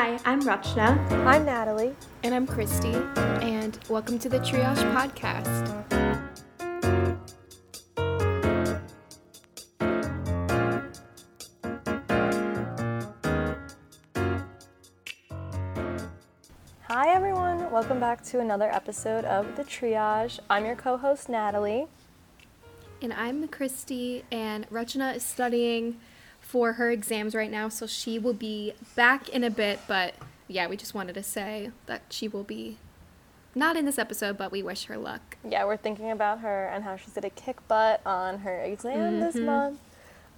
Hi, I'm Rachna. I'm Natalie. And I'm Christy. And welcome to the Triage Podcast. Hi, everyone. Welcome back to another episode of The Triage. I'm your co host, Natalie. And I'm Christy, and Rachna is studying for her exams right now, so she will be back in a bit. But yeah, we just wanted to say that she will be not in this episode, but we wish her luck. Yeah, we're thinking about her and how she's to kick butt on her exam mm-hmm. this month.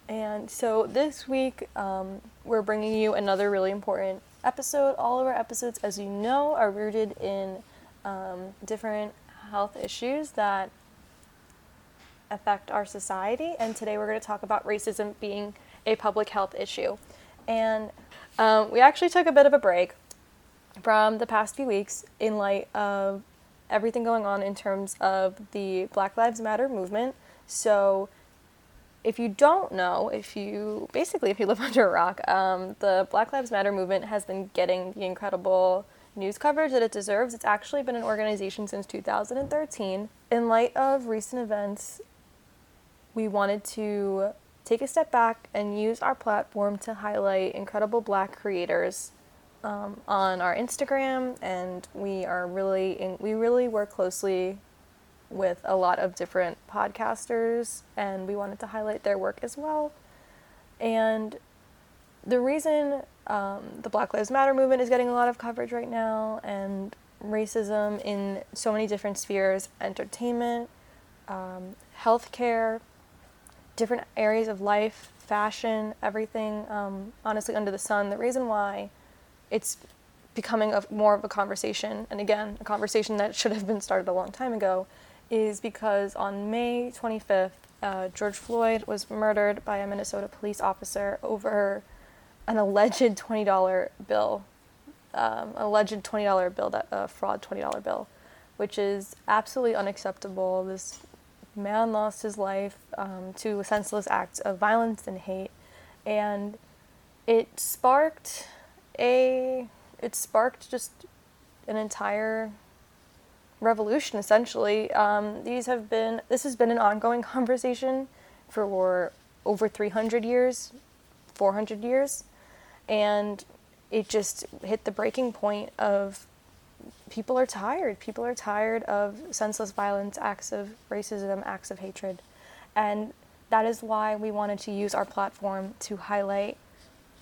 And so this week, um, we're bringing you another really important episode. All of our episodes, as you know, are rooted in um, different health issues that affect our society. And today we're going to talk about racism being a public health issue. And um, we actually took a bit of a break from the past few weeks in light of everything going on in terms of the Black Lives Matter movement. So, if you don't know, if you basically if you live under a rock, um, the Black Lives Matter movement has been getting the incredible news coverage that it deserves. It's actually been an organization since 2013. In light of recent events, we wanted to take a step back and use our platform to highlight incredible black creators um, on our Instagram, and we are really in, we really work closely with a lot of different podcasters, and we wanted to highlight their work as well. And the reason um, the Black Lives Matter movement is getting a lot of coverage right now, and racism in so many different spheres entertainment, um, healthcare, different areas of life, fashion, everything, um, honestly, under the sun. The reason why it's becoming a, more of a conversation, and again, a conversation that should have been started a long time ago, is because on May 25th, uh, George Floyd was murdered by a Minnesota police officer over an alleged $20 bill, um, alleged $20 bill, that uh, fraud $20 bill, which is absolutely unacceptable. This man lost his life um, to senseless acts of violence and hate, and it sparked a it sparked just an entire revolution essentially. Um, these have been this has been an ongoing conversation for over 300 years, 400 years, and it just hit the breaking point of people are tired. People are tired of senseless violence, acts of racism, acts of hatred. And that is why we wanted to use our platform to highlight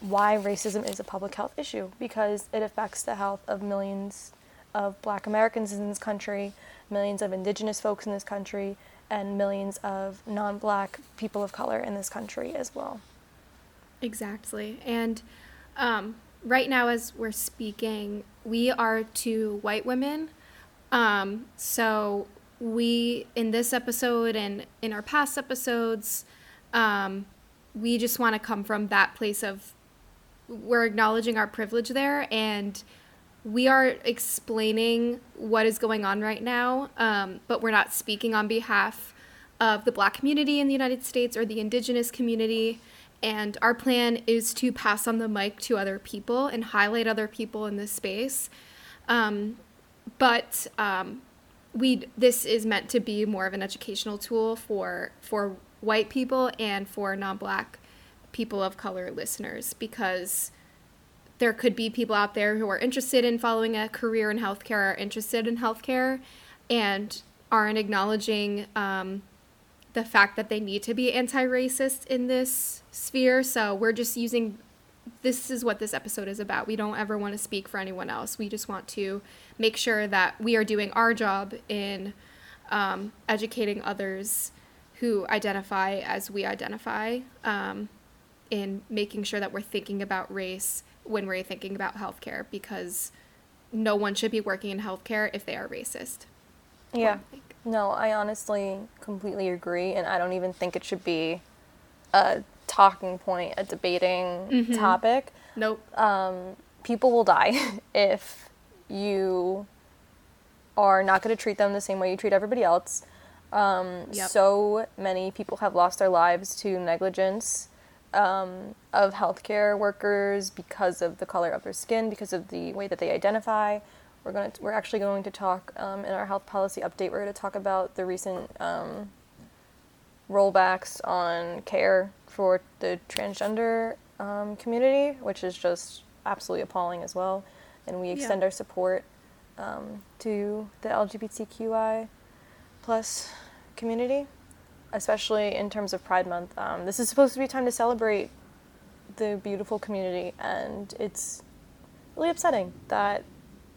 why racism is a public health issue because it affects the health of millions of black Americans in this country, millions of indigenous folks in this country, and millions of non black people of color in this country as well. Exactly. And um, right now, as we're speaking, we are two white women. Um, so we, in this episode and in our past episodes, um, we just want to come from that place of we're acknowledging our privilege there and we are explaining what is going on right now, um, but we're not speaking on behalf of the black community in the United States or the indigenous community. And our plan is to pass on the mic to other people and highlight other people in this space. Um, but um, we this is meant to be more of an educational tool for for white people and for non-black people of color listeners because there could be people out there who are interested in following a career in healthcare, are interested in healthcare, and aren't acknowledging um, the fact that they need to be anti racist in this sphere. So we're just using this is what this episode is about. We don't ever want to speak for anyone else. We just want to make sure that we are doing our job in um, educating others who identify as we identify, um, in making sure that we're thinking about race when we're thinking about healthcare because no one should be working in healthcare if they are racist. Yeah. No, I honestly completely agree, and I don't even think it should be a talking point, a debating mm-hmm. topic. Nope. Um, people will die if you are not going to treat them the same way you treat everybody else. Um, yep. So many people have lost their lives to negligence um, of healthcare workers because of the color of their skin, because of the way that they identify. We're going to, we're actually going to talk um, in our health policy update. We're going to talk about the recent um, rollbacks on care for the transgender um, community, which is just absolutely appalling as well. And we extend Yeah. our support um, to the LGBTQI plus community, especially in terms of Pride Month. Um, this is supposed to be a time to celebrate the beautiful community, and it's really upsetting that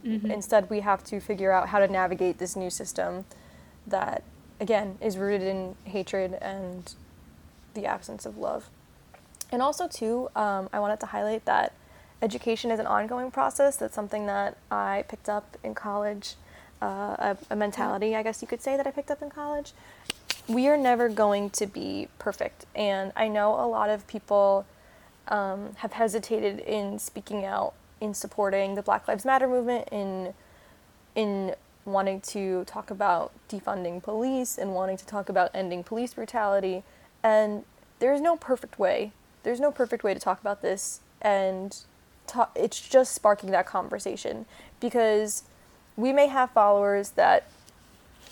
instead we have to figure out how to navigate this new system that, again, is rooted in hatred and the absence of love. And also, too, um, I wanted to highlight that education is an ongoing process. That's something that I picked up in college, uh, a, a mentality, I guess you could say, that I picked up in college. We are never going to be perfect. And I know a lot of people um, have hesitated in speaking out in supporting the Black Lives Matter movement, in in wanting to talk about defunding police and wanting to talk about ending police brutality. And there's no perfect way. There's no perfect way to talk about this. And ta- it's just sparking that conversation because we may have followers that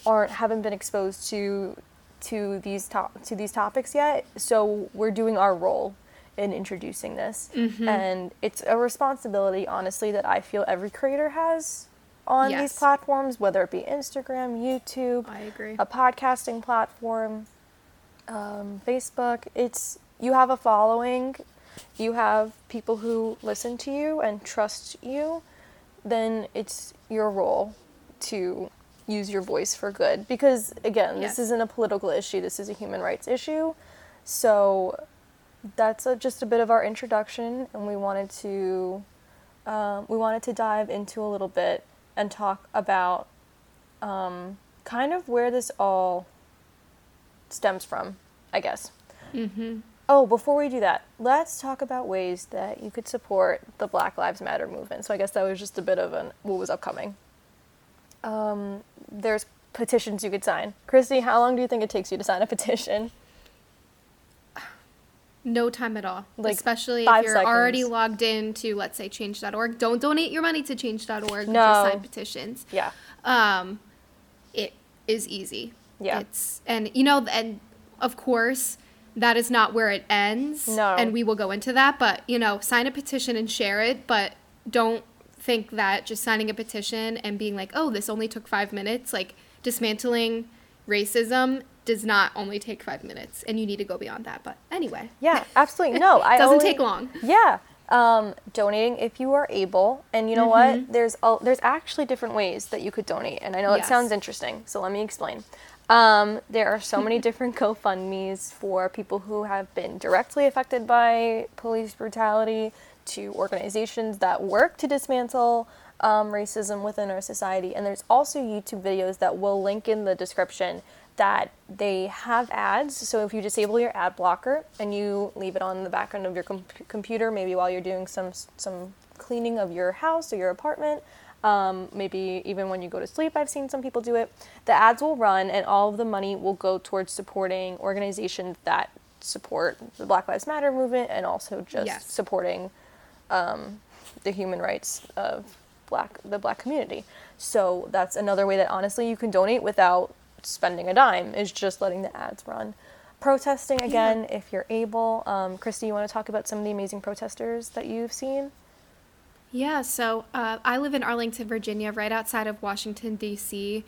aren't haven't been exposed to to these to- to these topics yet. So we're doing our role in introducing this, and it's a responsibility, honestly, that I feel every creator has on these platforms, whether it be Instagram, YouTube, I agree. a podcasting platform, um, Facebook. It's you have a following, you have people who listen to you and trust you. Then it's your role to use your voice for good. Because again, Yes. this isn't a political issue. This is a human rights issue. So that's a, just a bit of our introduction, and we wanted to um, we wanted to dive into a little bit and talk about um, kind of where this all stems from, I guess. Mm-hmm. Oh, before we do that, let's talk about ways that you could support the Black Lives Matter movement. So I guess that was just a bit of an what was upcoming. Um, there's petitions you could sign. Christy, how long do you think it takes you to sign a petition? No time at all. Like, Especially if you're already logged in to, let's say, change.org. Don't donate your money to change.org. No. Just sign petitions. Yeah. Um, it is easy. Yeah. It's and you know and of course that is not where it ends. No. And we will go into that, but you know, sign a petition and share it, but don't think that just signing a petition and being like, "Oh, this only took 5 minutes," like dismantling racism does not only take 5 minutes and you need to go beyond that. But anyway, Yeah, absolutely. No, I it doesn't only- take long. Yeah, um, donating if you are able, and you know what? There's a, there's actually different ways that you could donate, and I know it sounds interesting, so let me explain. Um, there are so many different GoFundmes for people who have been directly affected by police brutality, to organizations that work to dismantle um, racism within our society, and there's also YouTube videos that we'll link in the description that they have ads. So if you disable your ad blocker and you leave it on the background of your com- computer, maybe while you're doing some some cleaning of your house or your apartment, um, maybe even when you go to sleep, I've seen some people do it. The ads will run, and all of the money will go towards supporting organizations that support the Black Lives Matter movement and also just Yes. supporting um, the human rights of black the black community. So that's another way that honestly you can donate without spending a dime is just letting the ads run. Protesting again if you're able. Um, Christy, you want to talk about some of the amazing protesters that you've seen? Yeah, so uh, I live in Arlington, Virginia, right outside of Washington, D.C.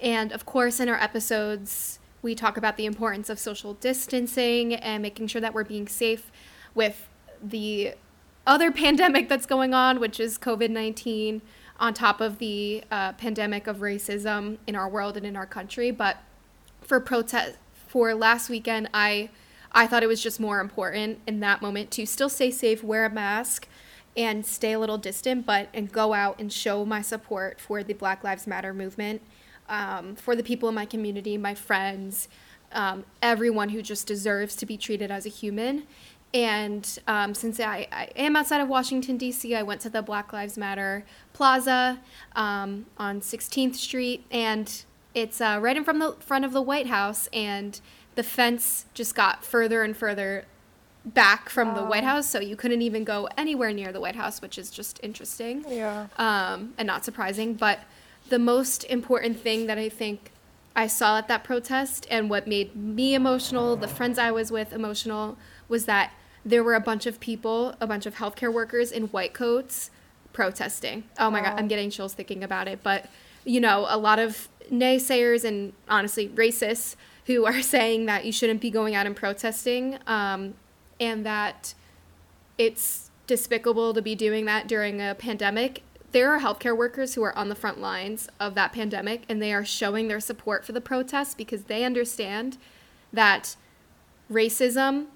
And of course, in our episodes, we talk about the importance of social distancing and making sure that we're being safe with the other pandemic that's going on, which is COVID 19, on top of the uh, pandemic of racism in our world and in our country. But for protest, for last weekend, I. I thought it was just more important in that moment to still stay safe, wear a mask, and stay a little distant, but and go out and show my support for the Black Lives Matter movement, um, for the people in my community, my friends, um, everyone who just deserves to be treated as a human. And um, since I, I am outside of Washington, D.C., I went to the Black Lives Matter Plaza um, on 16th Street, and it's uh, right in from the front of the White House, and the fence just got further and further back from the White House, so you couldn't even go anywhere near the White House, which is just interesting Yeah. um, and not surprising. But the most important thing that I think I saw at that protest and what made me emotional, the friends I was with emotional, was that there were a bunch of people, a bunch of healthcare workers in white coats protesting. Oh my God, I'm getting chills thinking about it. But, you know, a lot of naysayers and honestly racists who are saying that you shouldn't be going out and protesting um, and that it's despicable to be doing that during a pandemic. There are healthcare workers who are on the front lines of that pandemic and they are showing their support for the protests because they understand that racism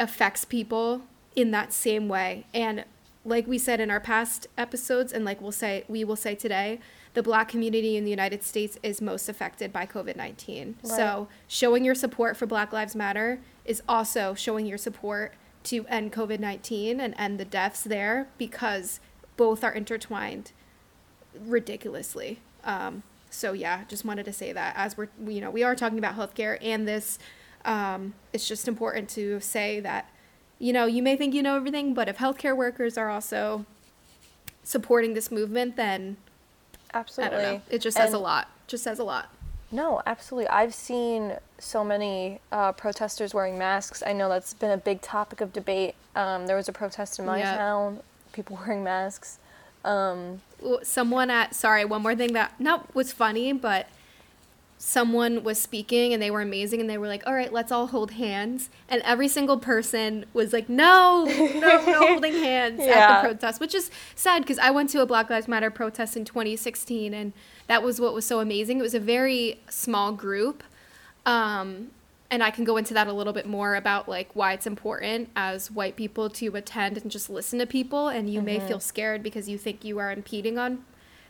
affects people in that same way. And like we said in our past episodes and like we'll say we will say today, the black community in the United States is most affected by COVID-19. So, showing your support for Black Lives Matter is also showing your support to end COVID-19 and end the deaths there because both are intertwined ridiculously. Um, so yeah, just wanted to say that as we're you know we are talking about healthcare and this, um, it's just important to say that you know you may think you know everything, but if healthcare workers are also supporting this movement, then Absolutely. I don't know. It just says a lot. Just says a lot. No, absolutely. I've seen so many uh, protesters wearing masks. I know that's been a big topic of debate. Um, there was a protest in my Yeah. town, people wearing masks. Um, Someone at sorry, one more thing that not was funny, but someone was speaking and they were amazing and they were like, "All right, let's all hold hands." And every single person was like, "No, no, no holding hands at the protest," which is sad because I went to a Black Lives Matter protest in 2016 and that was what was so amazing. It was a very small group. Um, and I can go into that a little bit more about like why it's important as white people to attend and just listen to people and you may feel scared because you think you are impeding on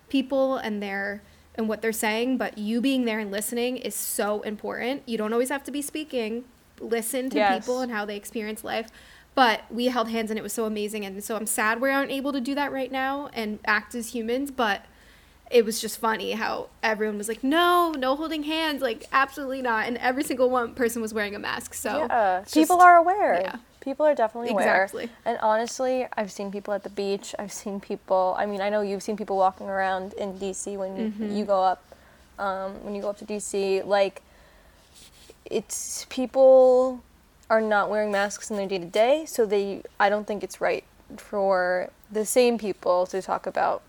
people and their and what they're saying, but you being there and listening is so important. You don't always have to be speaking. Listen to Yes. people and how they experience life. But we held hands and it was so amazing and so I'm sad we aren't able to do that right now and act as humans, but it was just funny how everyone was like, "No, no holding hands, like absolutely not," and every single one person was wearing a mask. So yeah, it's people are aware. yeah. People are definitely aware. Exactly. And honestly, I've seen people at the beach. I've seen people. I mean, I know you've seen people walking around in DC when Mm-hmm. you go up, um, when you go up to DC. Like, it's people are not wearing masks in their day to day, so they. I don't think it's right for the same people to talk about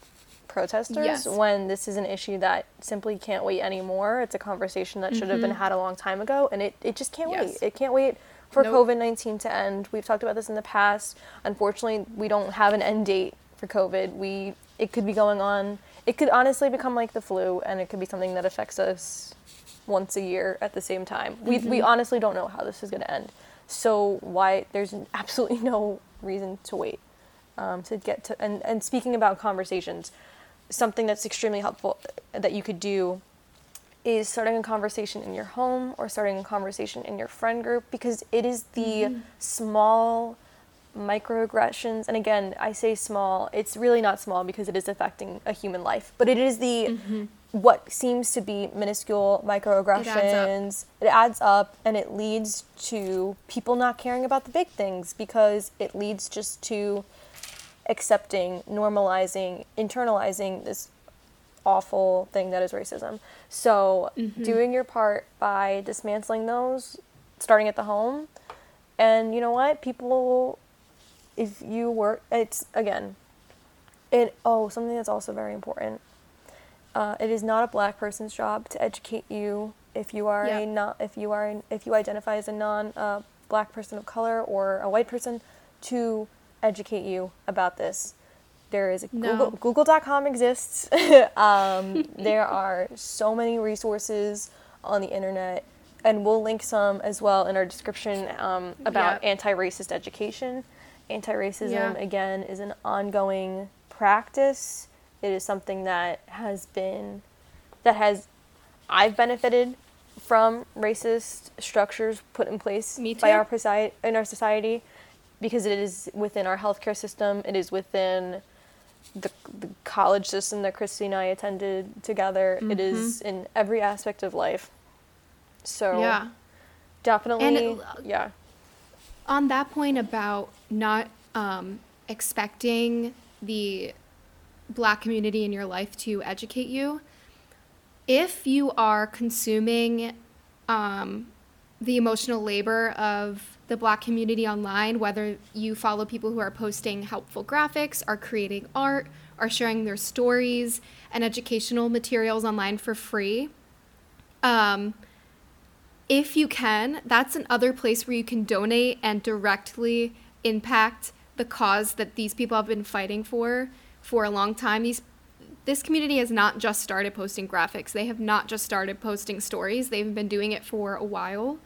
protesters Yes. when this is an issue that simply can't wait anymore. It's a conversation that should have been had a long time ago, and it, it just can't Mm-hmm. Yes. wait. It can't wait for Nope. COVID 19 to end. We've talked about this in the past. Unfortunately, we don't have an end date for COVID. We It could be going on, it could honestly become like the flu, and it could be something that affects us once a year at the same time. We, Mm-hmm. we honestly don't know how this is going to end. So, why, there's absolutely no reason to wait um, to get to. And, and speaking about conversations, something that's extremely helpful that you could do is starting a conversation in your home or starting a conversation in your friend group because it is the small microaggressions. And again i say small it's really not small because it is affecting a human life but it is the what seems to be minuscule microaggressions. It adds up and it leads to people not caring about the big things because it leads just to accepting normalizing internalizing this awful thing that is racism. So, doing your part by dismantling those, starting at the home, and you know what? People, if you work, it's again, it, oh, something that's also very important. Uh, it is not a black person's job to educate you if you are a Yep. not if you are an, if you identify as a non uh, black person of color or a white person to educate you about this. There is a No. Google Google.com exists. um, there are so many resources on the internet, and we'll link some as well in our description um, about Yeah. anti-racist education. Anti-racism Yeah. again is an ongoing practice. It is something that has been that has I've benefited from racist structures put in place by our society in our society because it is within our healthcare system. It is within the, the college system that Christy and I attended together. It is in every aspect of life. So Yeah. definitely, it- yeah. on that point about not um, expecting the black community in your life to educate you, if you are consuming um, the emotional labor of the black community online, whether you follow people who are posting helpful graphics, are creating art, are sharing their stories and educational materials online for free. Um, if you can, that's another place where you can donate and directly impact the cause that these people have been fighting for for a long time. These this community has not just started posting graphics. They have not just started posting stories. They've been doing it for a while.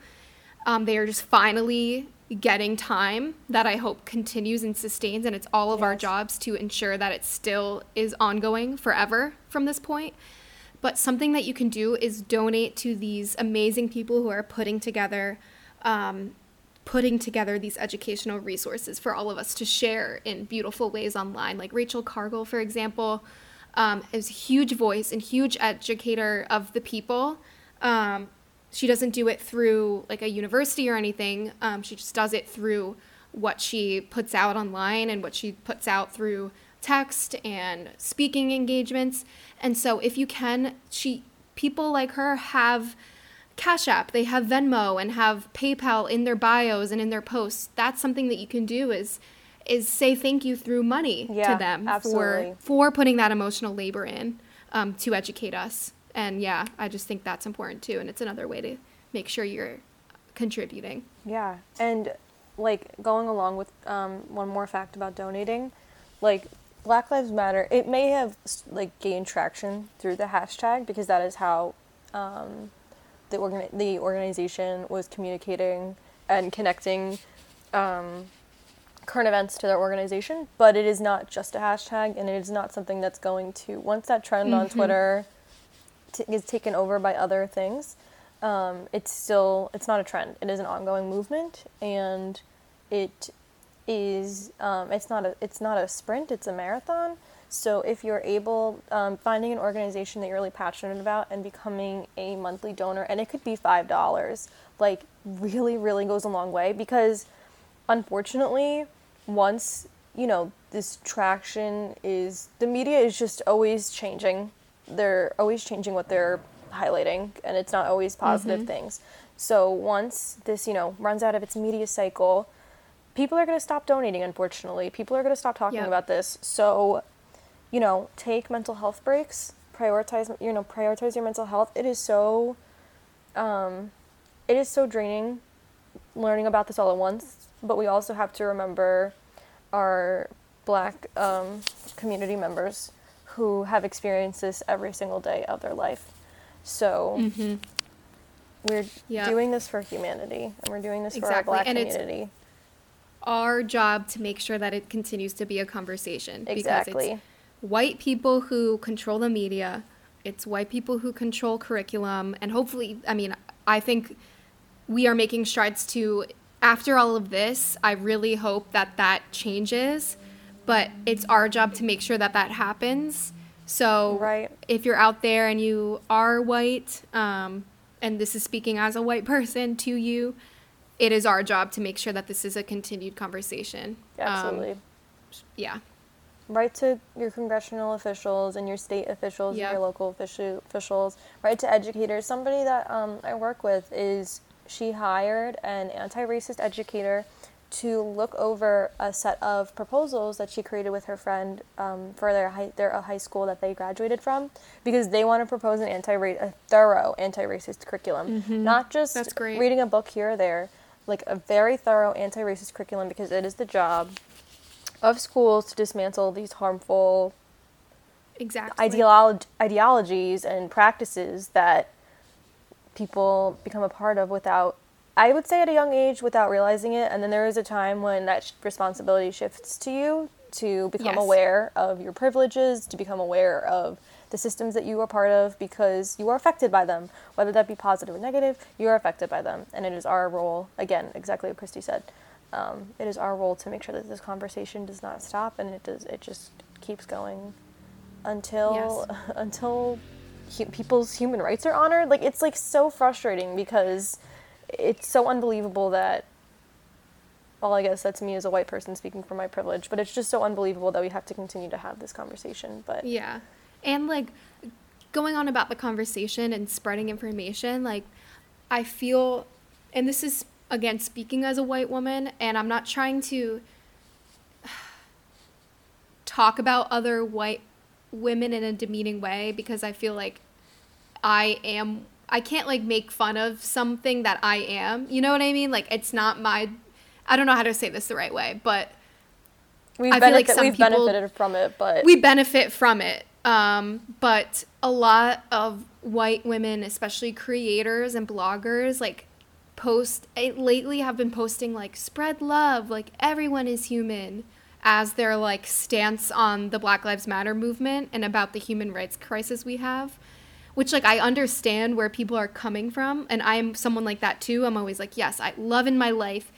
Um, they are just finally getting time that I hope continues and sustains. And it's all of yes. our jobs to ensure that it still is ongoing forever from this point. But something that you can do is donate to these amazing people who are putting together. Um, putting together these educational resources for all of us to share in beautiful ways online like rachel cargle for example um, is a huge voice and huge educator of the people. Um, she doesn't do it through like a university or anything. Um, she just does it through what she puts out online and what she puts out through text and speaking engagements. And so if you can, she people like her have Cash App, they have Venmo and have PayPal in their bios and in their posts. That's something that you can do is is say thank you through money yeah, to them absolutely. for for putting that emotional labor in um, to educate us. And yeah, I just think that's important too, and it's another way to make sure you're contributing. Yeah, and like going along with um, one more fact about donating, like Black Lives Matter, it may have like gained traction through the hashtag because that is how um, the organ- the organization was communicating and connecting um, current events to their organization, but it is not just a hashtag and it is not something that's going to, once that trend mm-hmm. on Twitter t- is taken over by other things, um, it's still, it's not a trend. It is an ongoing movement and it is, um, it's not a, it's not a sprint, it's a marathon. So if you're able, um, finding an organization that you're really passionate about and becoming a monthly donor, and it could be $5, like really, really goes a long way because unfortunately, once you know this traction is the media is just always changing they're always changing what they're highlighting and it's not always positive mm-hmm. things. So once this you know runs out of its media cycle people are going to stop donating unfortunately. People are going to stop talking yep. about this. So you know take mental health breaks. Prioritize you know prioritize your mental health. It is so um, it is so draining learning about this all at once but we also have to remember our black um, community members who have experienced this every single day of their life. So mm-hmm. we're doing this for humanity and we're doing this exactly. for our black and community. It's our job to make sure that it continues to be a conversation. Exactly. Because it's white people who control the media, it's white people who control curriculum, and hopefully, I mean, I think we are making strides to after all of this, I really hope that that changes, but it's our job to make sure that that happens. So, right. if you're out there and you are white, um, and this is speaking as a white person to you, it is our job to make sure that this is a continued conversation. Absolutely. Um, yeah. Write to your congressional officials and your state officials and your local officials. Write to educators. Somebody that um, I work with is she hired an anti racist educator to look over a set of proposals that she created with her friend um, for their high, their high school that they graduated from because they want to propose an anti a thorough anti racist curriculum, mm-hmm. not just reading a book here or there, like a very thorough anti racist curriculum because it is the job of schools to dismantle these harmful exactly. ideolo- ideologies and practices that people become a part of without I would say at a young age without realizing it and then there is a time when that responsibility shifts to you to become yes. aware of your privileges, to become aware of the systems that you are part of because you are affected by them, whether that be positive or negative, you are affected by them. And it is our role, again, exactly what Christy said. Um, it is our role to make sure that this conversation does not stop and it does it just keeps going until yes. until hu- people's human rights are honored. Like it's like so frustrating because it's so unbelievable that well, I guess that's me as a white person speaking from my privilege, but it's just so unbelievable that we have to continue to have this conversation. But Yeah. And like going on about the conversation and spreading information, like I feel and this is again speaking as a white woman and I'm not trying to talk about other white women in a demeaning way because I feel like I am I can't like make fun of something that I am. You know what I mean? Like it's not my I don't know how to say this the right way, but we've, I feel like benefit- some we've people- benefited from it, but we benefit from it. Um, but a lot of white women, especially creators and bloggers, like post eh, lately have been posting like spread love, like everyone is human as their like stance on the Black Lives Matter movement and about the human rights crisis we have. Which like I understand where people are coming from and I am someone like that too. I'm always like, yes, I love in my life.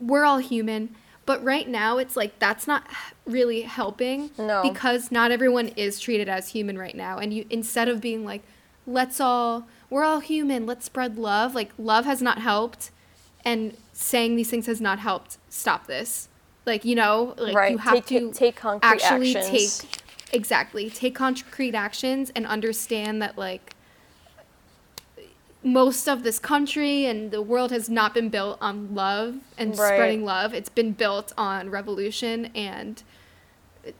We're all human. But right now it's like that's not really helping No. because not everyone is treated as human right now and you instead of being like let's all we're all human let's spread love like love has not helped and saying these things has not helped stop this like you know like Right. you have Take- to take concrete actually actions. take exactly take concrete actions and understand that like most of this country and the world has not been built on love and Right. spreading love it's been built on revolution and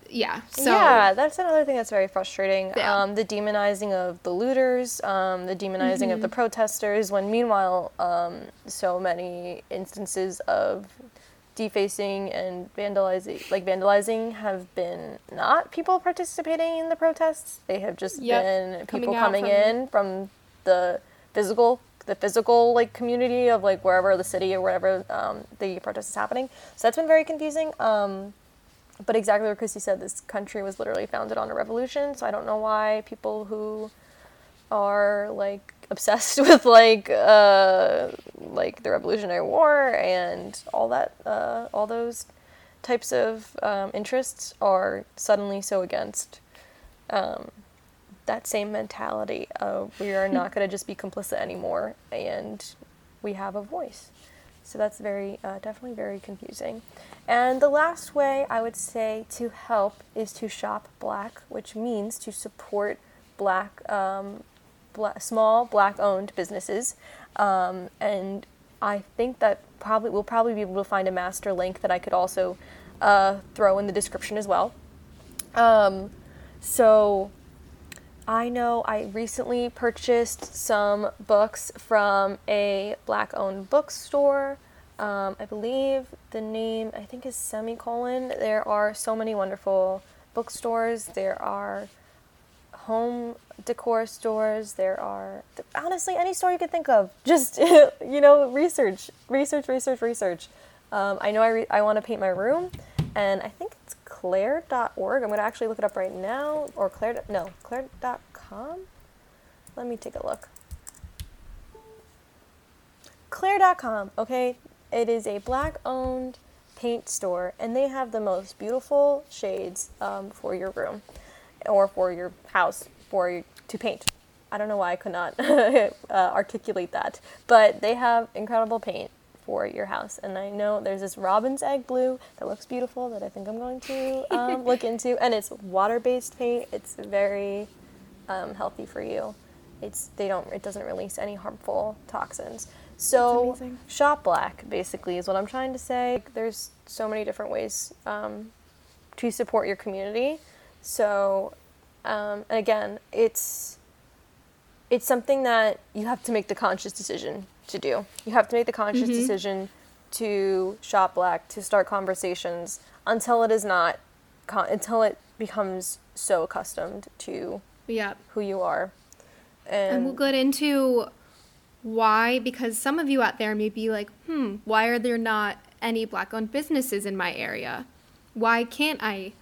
yeah so yeah, that's another thing that's very frustrating. Yeah. Um, the demonizing of the looters, um, the demonizing of the Mm-hmm. protesters, when meanwhile, um, so many instances of defacing and vandalizing, like vandalizing, have been not people participating in the protests. They have just Yep. been people out coming from- in from the physical the physical like community of like wherever the city or wherever um, the protest is happening so that's been very confusing um, but exactly what Christy said, this country was literally founded on a revolution. So I don't know why people who are like obsessed with like uh, like the Revolutionary War and all that, uh, all those types of um, interests are suddenly so against um, that same mentality of we are not going to just be complicit anymore and we have a voice. So that's very, uh, definitely very confusing. And the last way I would say to help is to shop black, which means to support black, um, small black owned businesses. Um, and I think that probably we'll probably be able to find a master link that I could also uh, throw in the description as well. Um, so I know I recently purchased some books from a black owned bookstore. Um, I believe the name, I think, is Semicolon. There are so many wonderful bookstores. There are home decor stores. There are, honestly, any store you could think of. Just, you know, research, research, research, research. Um, I know I, re- I want to paint my room, and I think it's clare.org. I'm to actually look it up right now. Or clare, no, clare.com? Let me take a look. Clare.com, okay? It is a black owned paint store, and they have the most beautiful shades um, for your room or for your house for you to paint. I don't know why I could not uh, articulate that, but they have incredible paint for your house. And I know there's this robin's egg blue that looks beautiful that I think I'm going to um, look into, and it's water-based paint. It's very um, healthy for you. It's they don't it doesn't release any harmful toxins. So shop black basically is what I'm trying to say. There's so many different ways um, to support your community. So um, and again, it's it's something that you have to make the conscious decision to do. You have to make the conscious decision to shop black, to start conversations until it is not con- until it becomes so accustomed to yeah who you are. And, And we'll get into why, because some of you out there may be like, hmm, why are there not any black owned businesses in my area? Why can't I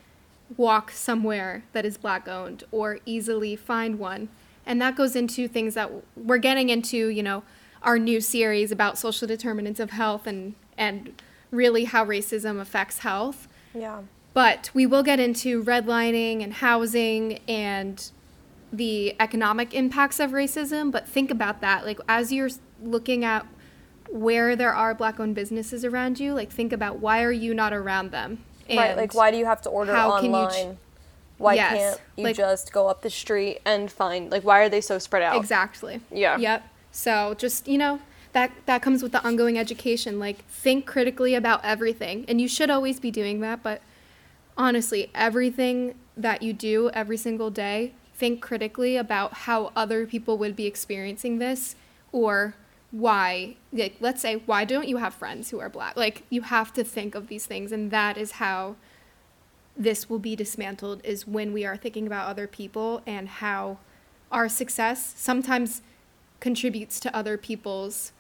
walk somewhere that is black owned or easily find one? And that goes into things that we're getting into, you know, our new series about social determinants of health and, and really how racism affects health. yeah. But we will get into redlining and housing and the economic impacts of racism. But think about that. Like, as you're looking at where there are black owned businesses around you, like think about why are you not around them? Right. Like, why do you have to order online? ch- why Yes, can't you like- just go up the street and find like why are they so spread out? Exactly. Yeah. Yep. So just, you know, that that comes with the ongoing education. Like think critically about everything. And you should always be doing that, but honestly, everything that you do every single day, think critically about how other people would be experiencing this or why like let's say why don't you have friends who are black? Like you have to think of these things and that is how this will be dismantled is when we are thinking about other people and how our success sometimes contributes to other people's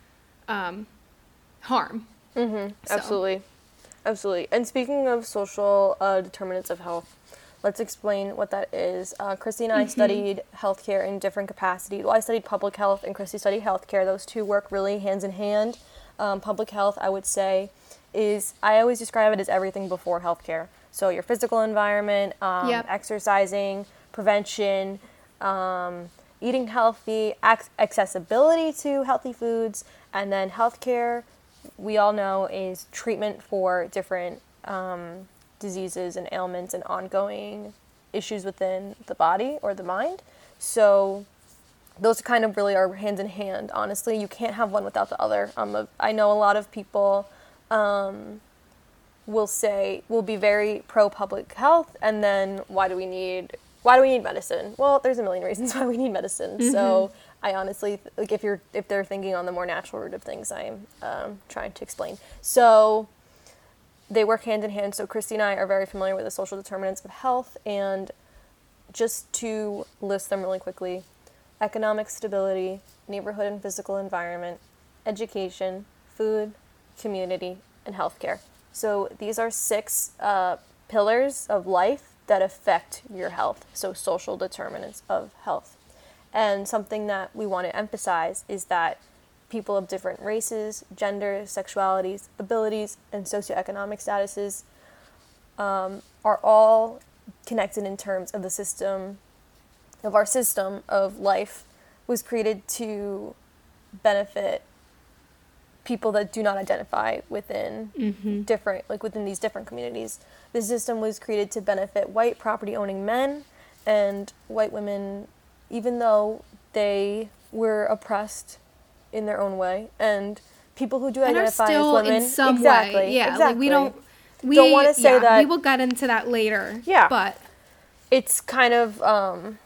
um, harm. Mm-hmm. So- Absolutely. Absolutely. And speaking of social uh, determinants of health, let's explain what that is. Uh, Christy and I Mm-hmm. studied healthcare in different capacities. Well, I studied public health, and Christy studied healthcare. Those two work really hands in hand. Um, public health, I would say, is I always describe it as everything before healthcare. So your physical environment, um, Yep. exercising, prevention, um, eating healthy, ac- accessibility to healthy foods, and then healthcare. We all know is treatment for different um, diseases and ailments and ongoing issues within the body or the mind. So those kind of really are hand in hand. Honestly, you can't have one without the other. Um, I know a lot of people um, will say will be very pro public health, and then why do we need why do we need medicine? Well, there's a million reasons why we need medicine. So I honestly like if you're if they're thinking on the more natural route of things, I'm um, trying to explain. So they work hand in hand. So Christy and I are very familiar with the social determinants of health, and just to list them really quickly: economic stability, neighborhood and physical environment, education, food, community, and healthcare. So these are six uh, pillars of life that affect your health. So social determinants of health. And something that we want to emphasize is that people of different races, genders, sexualities, abilities, and socioeconomic statuses um, are all connected in terms of the system, of our system of life was created to benefit people that do not identify within different like within these different communities. The system was created to benefit white property owning men and white women even though they were oppressed in their own way and people who do And identify as women in some exactly way. Yeah. exactly. Like we don't we Don't wanna say yeah, that- we will get into that later. Yeah. But it's kind of um,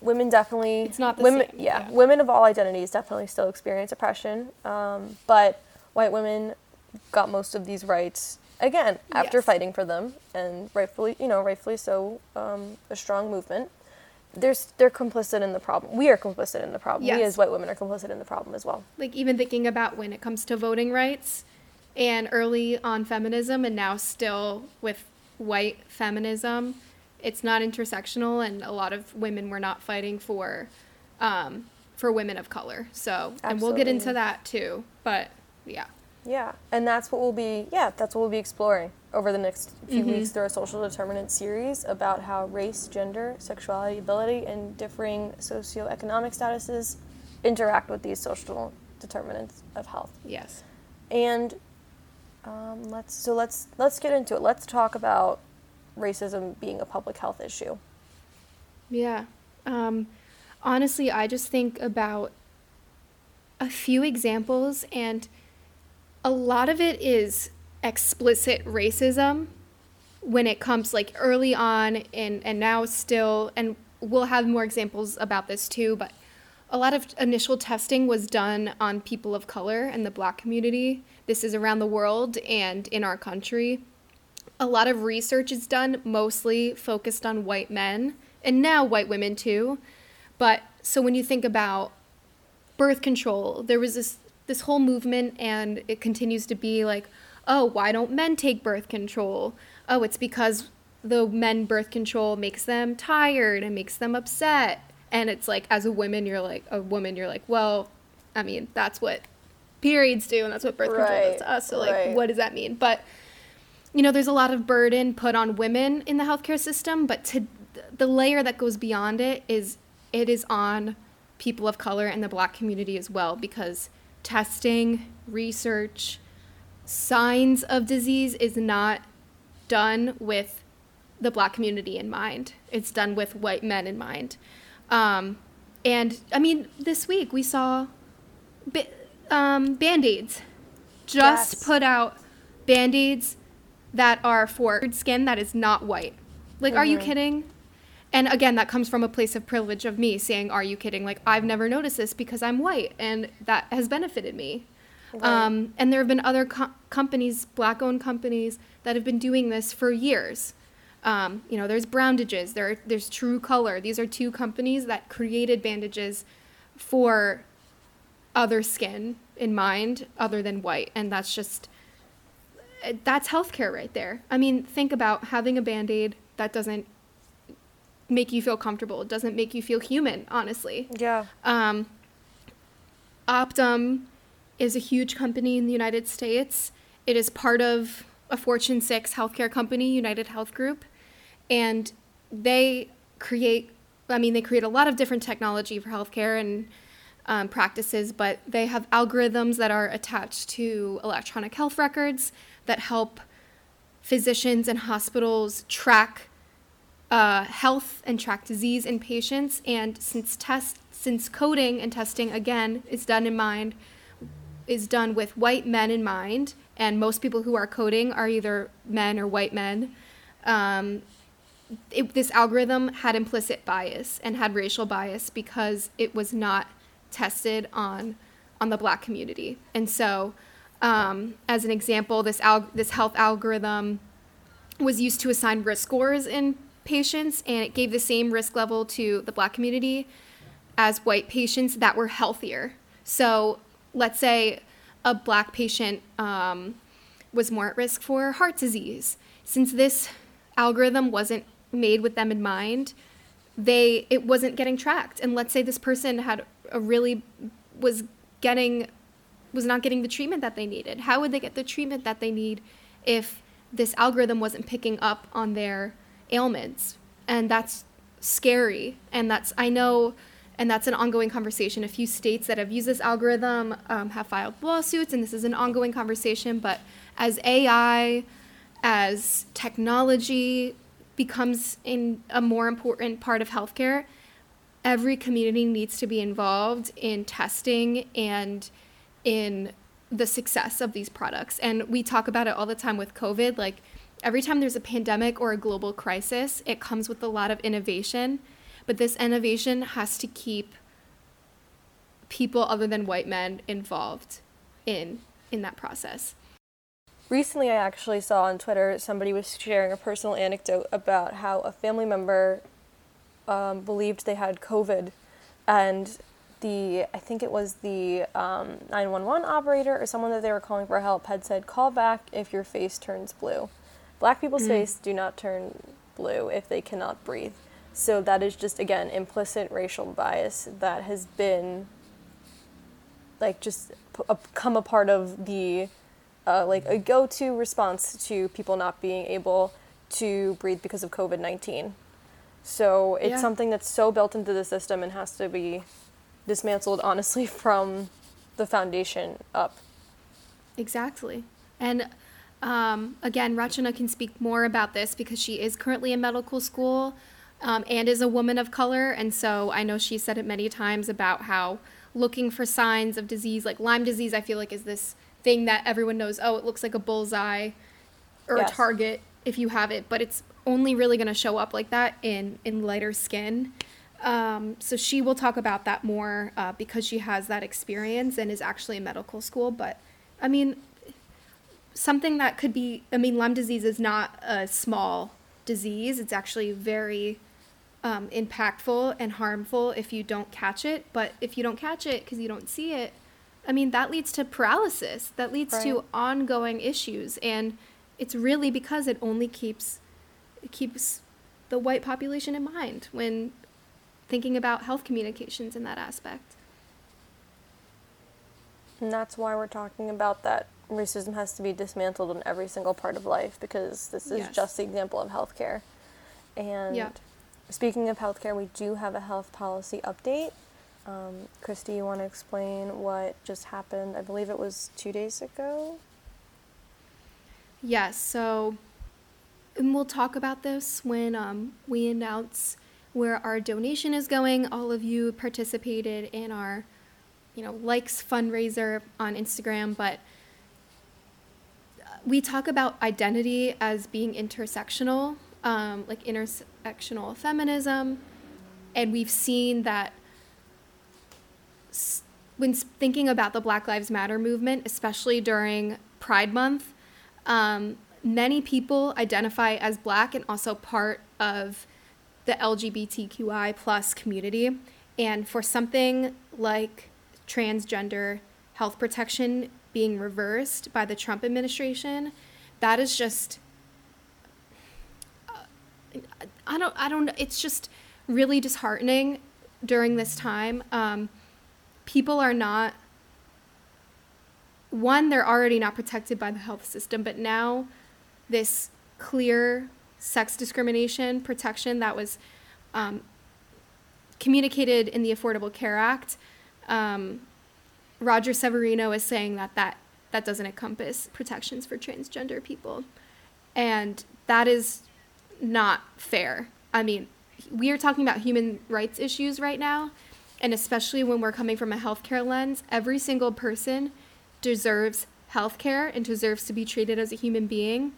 women definitely It's not the women same, yeah, yeah. women of all identities definitely still experience oppression um, but white women got most of these rights again after Yes. fighting for them and rightfully you know rightfully so um, a strong movement there's they're complicit in the problem. We are complicit in the problem. We as white women are complicit in the problem as well. Like even thinking about when it comes to voting rights and early on feminism and now still with white feminism it's not intersectional and a lot of women were not fighting for um, for women of color. So and we'll get into that too but yeah Yeah, and that's what we'll be. Yeah, that's what we'll be exploring over the next few Mm-hmm. weeks through our social determinant series about how race, gender, sexuality, ability, and differing socioeconomic statuses interact with these social determinants of health. yes And um, let's so let's let's get into it. Let's talk about racism being a public health issue. Yeah. Um, honestly, I just think about a few examples, and a lot of it is explicit racism when it comes like early on and, and now still, and we'll have more examples about this too, but a lot of initial testing was done on people of color and the black community. This is around the world and in our country a lot of research is done mostly focused on white men and now white women too but so when you think about birth control there was this this whole movement and it continues to be like oh why don't men take birth control? Oh it's because the men birth control makes them tired and makes them upset. And it's like as a woman you're like a woman you're like well i mean that's what periods do and that's what birth control does to us. So like right. what does that mean? But you know, there's a lot of burden put on women in the healthcare system, but to the layer that goes beyond it is it is on people of color and the black community as well because testing, research, signs of disease is not done with the black community in mind. It's done with white men in mind. Um, and I mean, this week we saw ba- um, band aids. Just Yes. put out band aids that are for skin that is not white. Like, are you kidding? And again, that comes from a place of privilege of me saying, Are you kidding? Like, I've never noticed this because I'm white, and that has benefited me. Um, and there have been other co- companies, black owned companies, that have been doing this for years. Um, you know, there's Browndages, there, there's Tru-Colour. These are two companies that created bandages for other skin in mind other than white. And that's just, that's healthcare right there. I mean, think about having a band aid that doesn't make you feel comfortable, it doesn't make you feel human, honestly. Yeah. Um, Optum is a huge company in the United States. It is part of a Fortune 6 healthcare company, UnitedHealth Group, and they create, I mean, they create a lot of different technology for healthcare and um, practices, but they have algorithms that are attached to electronic health records that help physicians and hospitals track uh, health and track disease in patients. And since test, since coding and testing again is done in mind, is done with white men in mind, and most people who are coding are either men or white men. Um, it, this algorithm had implicit bias and had racial bias because it was not tested on on the black community. And so, um, as an example, this al- this health algorithm was used to assign risk scores in patients, and it gave the same risk level to the black community as white patients that were healthier. So, let's say a black patient um, was more at risk for heart disease. Since this algorithm wasn't made with them in mind, they it wasn't getting tracked. And let's say this person had a really was getting was not getting the treatment that they needed. How would they get the treatment that they need if this algorithm wasn't picking up on their ailments? And that's scary. And that's I know and that's an ongoing conversation. A few states that have used this algorithm um, have filed lawsuits, and this is an ongoing conversation. But as AI, as technology becomes in a more important part of healthcare, every community needs to be involved in testing and in the success of these products. And we talk about it all the time with COVID. Like every time there's a pandemic or a global crisis, it comes with a lot of innovation. But this innovation has to keep people other than white men involved in in that process. Recently, I actually saw on Twitter somebody was sharing a personal anecdote about how a family member um, believed they had COVID, and the I think it was the um, 911 operator or someone that they were calling for help had said, "Call back if your face turns blue." Black people's face do not turn blue if they cannot breathe. So that is just again implicit racial bias that has been like just p- a- come a part of the uh, like a go-to response to people not being able to breathe because of COVID nineteen. So it's Yeah. something that's so built into the system and has to be dismantled, honestly, from the foundation up. Exactly. And um, again, Rachana can speak more about this because she is currently in medical school um, and is a woman of color. And so I know she said it many times about how looking for signs of disease, like Lyme disease, I feel like is this thing that everyone knows oh, it looks like a bullseye or Yes. a target if you have it, but it's only really going to show up like that in, in lighter skin. Um, so she will talk about that more uh, because she has that experience and is actually in medical school. But I mean, something that could be i mean lyme disease is not a small disease. It's actually very um, impactful and harmful if you don't catch it. But if you don't catch it because you don't see it i mean that leads to paralysis. That leads to ongoing issues. And it's really because it only keeps it keeps the white population in mind when thinking about health communications in that aspect. And that's why we're talking about that racism has to be dismantled in every single part of life because this is Yes. just the example of healthcare. And Yeah. speaking of healthcare, we do have a health policy update. Um, Christy, you want to explain what just happened? I believe it was two days ago. Yes, so and we'll talk about this when um, we announce where our donation is going. All of you participated in our, you know, likes fundraiser on Instagram, but we talk about identity as being intersectional, um, like intersectional feminism, and we've seen that when thinking about the Black Lives Matter movement, especially during Pride Month, um, many people identify as Black and also part of the LGBTQI plus community, and for something like transgender health protection being reversed by the Trump administration, that is just uh, I don't I don't it's just really disheartening during this time. Um, people are not one they're already not protected by the health system, but now this clear sex discrimination protection that was um, communicated in the Affordable Care Act. Um, Roger Severino is saying that, that that doesn't encompass protections for transgender people. And that is not fair. I mean, we are talking about human rights issues right now, and especially when we're coming from a healthcare lens, every single person deserves healthcare and deserves to be treated as a human being.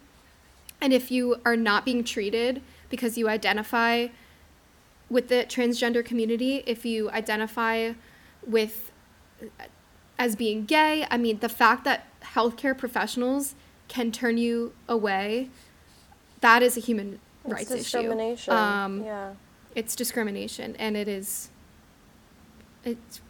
And if you are not being treated because you identify with the transgender community, if you identify with as being gay, I mean, the fact that healthcare professionals can turn you away, that is a human It's rights issue. discrimination. Um, yeah. It's discrimination, and it is. It's.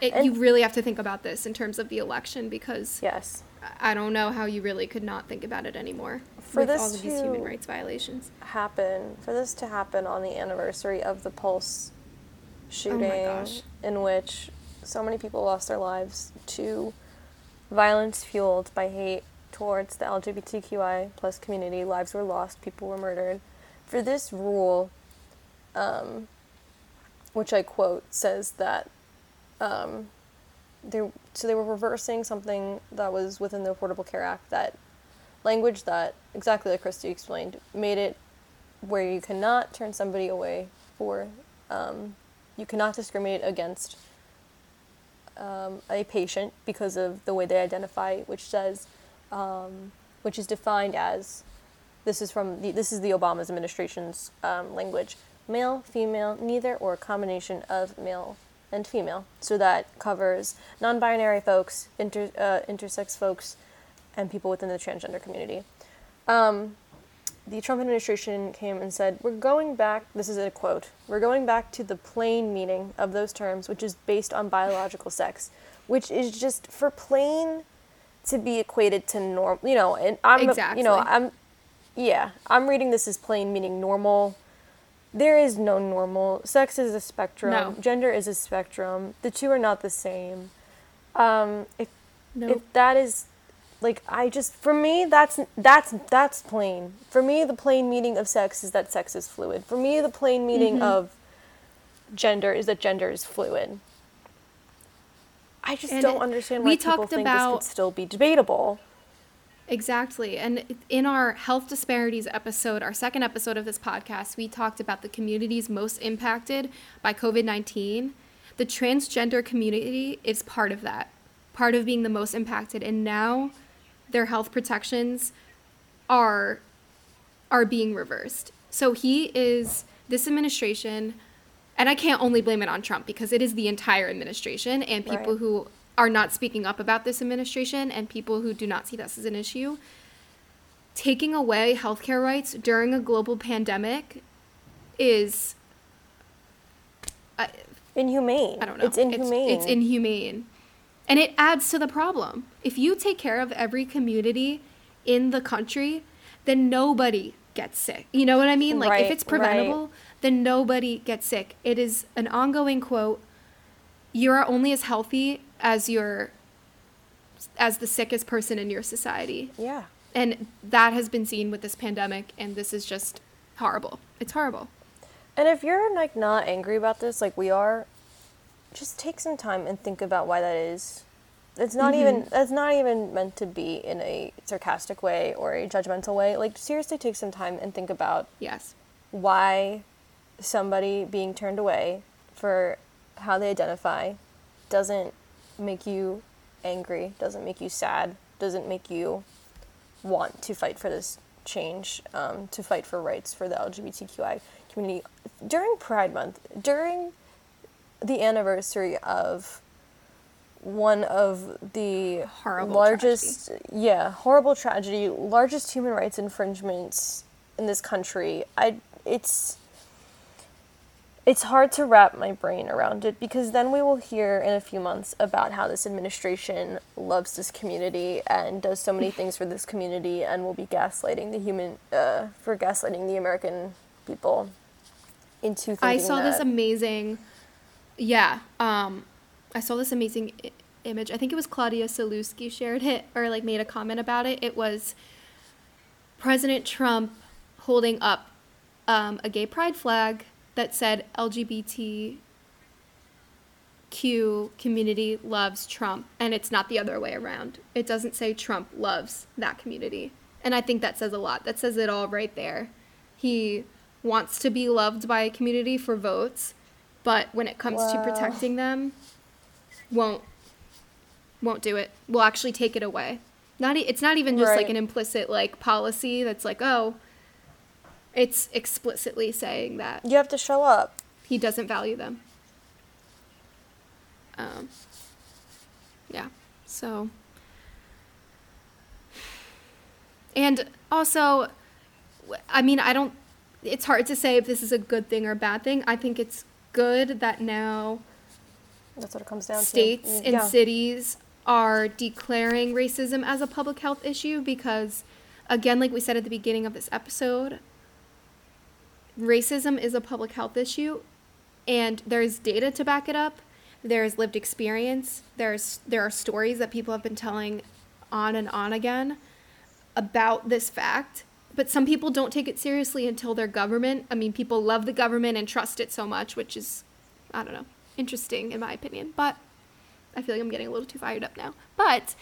It, And- you really have to think about this in terms of the election because Yes. I don't know how you really could not think about it anymore For with this all of these human rights violations. happen for this to happen on the anniversary of the Pulse shooting, Oh in which so many people lost their lives to violence fueled by hate towards the LGBTQI plus community. Lives were lost, people were murdered. For this rule, um, which I quote, says that um, they so they were reversing something that was within the Affordable Care Act that language that exactly like Christy explained made it where you cannot turn somebody away for um, you cannot discriminate against um, a patient because of the way they identify, which says, um, which is defined as, this is from the, this is the Obama's administration's um, language, male, female, neither, or a combination of male and female. So that covers non-binary folks, inter, uh, intersex folks, and people within the transgender community. Um, the Trump administration came and said, We're going back, this is a quote, we're going back to the plain meaning of those terms, which is based on biological sex, which is just for plain to be equated to normal, you know, and I'm, you know, I'm, yeah, I'm reading this as plain meaning normal. There is no normal. Sex is a spectrum. No. Gender is a spectrum. The two are not the same. Um, if No, if that is like I just for me that's that's that's plain. For me the plain meaning of sex is that sex is fluid. For me the plain meaning Mm-hmm. of gender is that gender is fluid. I just And don't it- understand we why people talked think this could still be debatable. Exactly. And in our health disparities episode, our second episode of this podcast, we talked about the communities most impacted by COVID 19. The transgender community is part of that, part of being the most impacted. And now their health protections are are being reversed. So he is this administration and I can't only blame it on Trump because it is the entire administration and people Right. who are not speaking up about this administration and people who do not see this as an issue. Taking away healthcare rights during a global pandemic is I, Inhumane. I don't know. It's inhumane. It's, inhumane. And it adds to the problem. If you take care of every community in the country, then nobody gets sick. You know what I mean? Like Right, if it's right. preventable, then nobody gets sick. It is an ongoing quote. You are only as healthy as your as the sickest person in your society. yeah. And that has been seen with this pandemic and this is just horrible. It's horrible. And if you're like not angry about this like we are, just take some time and think about why that is. It's not Mm-hmm. even that's not even meant to be in a sarcastic way or a judgmental way. Like seriously take some time and think about Yes. why somebody being turned away for how they identify doesn't make you angry, doesn't make you sad, doesn't make you want to fight for this change, um, to fight for rights for the LGBTQI community. During Pride Month, during the anniversary of one of the Horrible largest yeah horrible tragedy largest human rights infringements in this country i it's it's hard to wrap my brain around it because then we will hear in a few months about how this administration loves this community and does so many things for this community and will be gaslighting the human uh, for gaslighting the american people into thinking I saw this amazing, yeah. Um, I saw this amazing I- image. I think it was Claudia Salewski shared it or like made a comment about it. It was President Trump holding up um, a gay pride flag that said LGBTQ community loves Trump, and it's not the other way around. It doesn't say Trump loves that community, and I think that says a lot. That says it all right there. He wants to be loved by a community for votes, but when it comes to protecting them, won't won't do it. Will actually take it away. Not e- it's not even just like an implicit like policy that's like, "Oh, it's explicitly saying that you have to show up he doesn't value them." Um yeah. So and also I mean, I don't it's hard to say if this is a good thing or a bad thing. I think it's good that now that's what it comes down states to. States and Yeah. cities are declaring racism as a public health issue because again like we said at the beginning of this episode racism is a public health issue and there's data to back it up. There's lived experience. There's there are stories that people have been telling on and on again about this fact but some people don't take it seriously until their government i mean people love the government and trust it so much which is i don't know interesting in my opinion but i feel like i'm getting a little too fired up now. But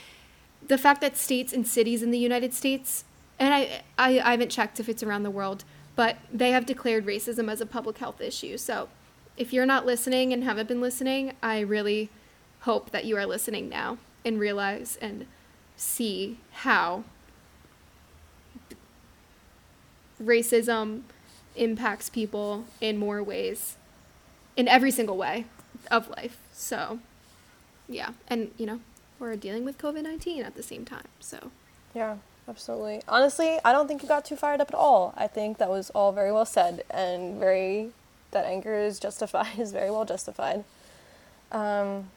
the fact that states and cities in the united states and i i, I haven't checked if it's around the world but they have declared racism as a public health issue. So if you're not listening and haven't been listening i really hope that you are listening now and realize and see how racism impacts people in more ways in every single way of life so yeah and you know we're dealing with covid-19 at the same time so Yeah, absolutely. Honestly, I don't think you got too fired up at all. I think that was all very well said and very that anger is justified is very well justified. Um,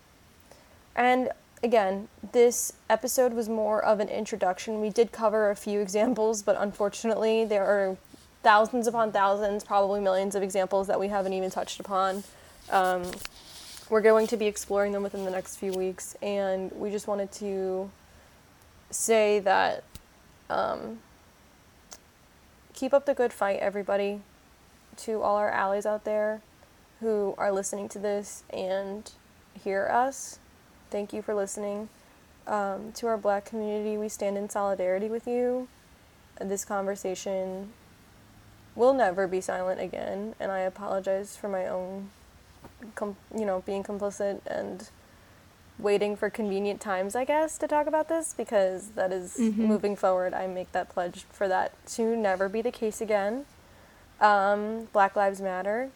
and again, this episode was more of an introduction. We did cover a few examples, but unfortunately, there are thousands upon thousands, probably millions of examples that we haven't even touched upon. Um, we're going to be exploring them within the next few weeks, and we just wanted to say that um, keep up the good fight, everybody. To all our allies out there who are listening to this and hear us, thank you for listening. Um, to our black community, we stand in solidarity with you. This conversation will never be silent again, and I apologize for my own, com- you know, being complicit and waiting for convenient times, I guess, to talk about this because that is Mhm. moving forward. I make that pledge for that to never be the case again. Um, Black Lives Matter.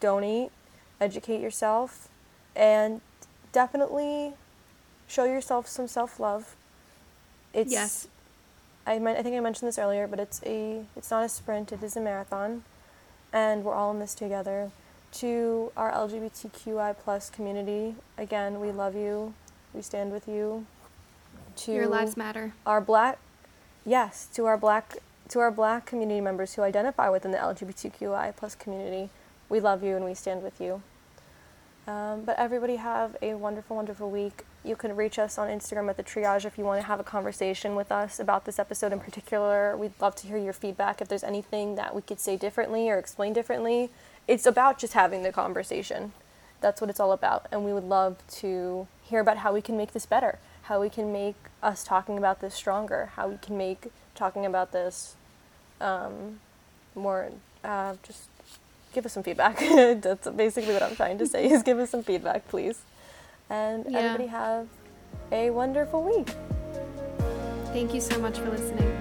Donate, educate yourself, and definitely show yourself some self love. It's yes I, I think I mentioned this earlier, but it's a it's not a sprint, it is a marathon, and we're all in this together. To our LGBTQI plus community, again, we love you, we stand with you. To your lives matter our black, yes, to our black to our black community members who identify within the LGBTQI plus community, we love you and we stand with you. Um, but everybody have a wonderful, wonderful week. You can reach us on Instagram at the triage if you want to have a conversation with us about this episode in particular. We'd love to hear your feedback. If there's anything that we could say differently or explain differently, it's about just having the conversation. that's what it's all about. And we would love to hear about how we can make this better, how we can make us talking about this stronger, how we can make talking about this um, more uh, just give us some feedback. That's basically what I'm trying to say is give us some feedback, please. And Yeah. everybody have a wonderful week. Thank you so much for listening.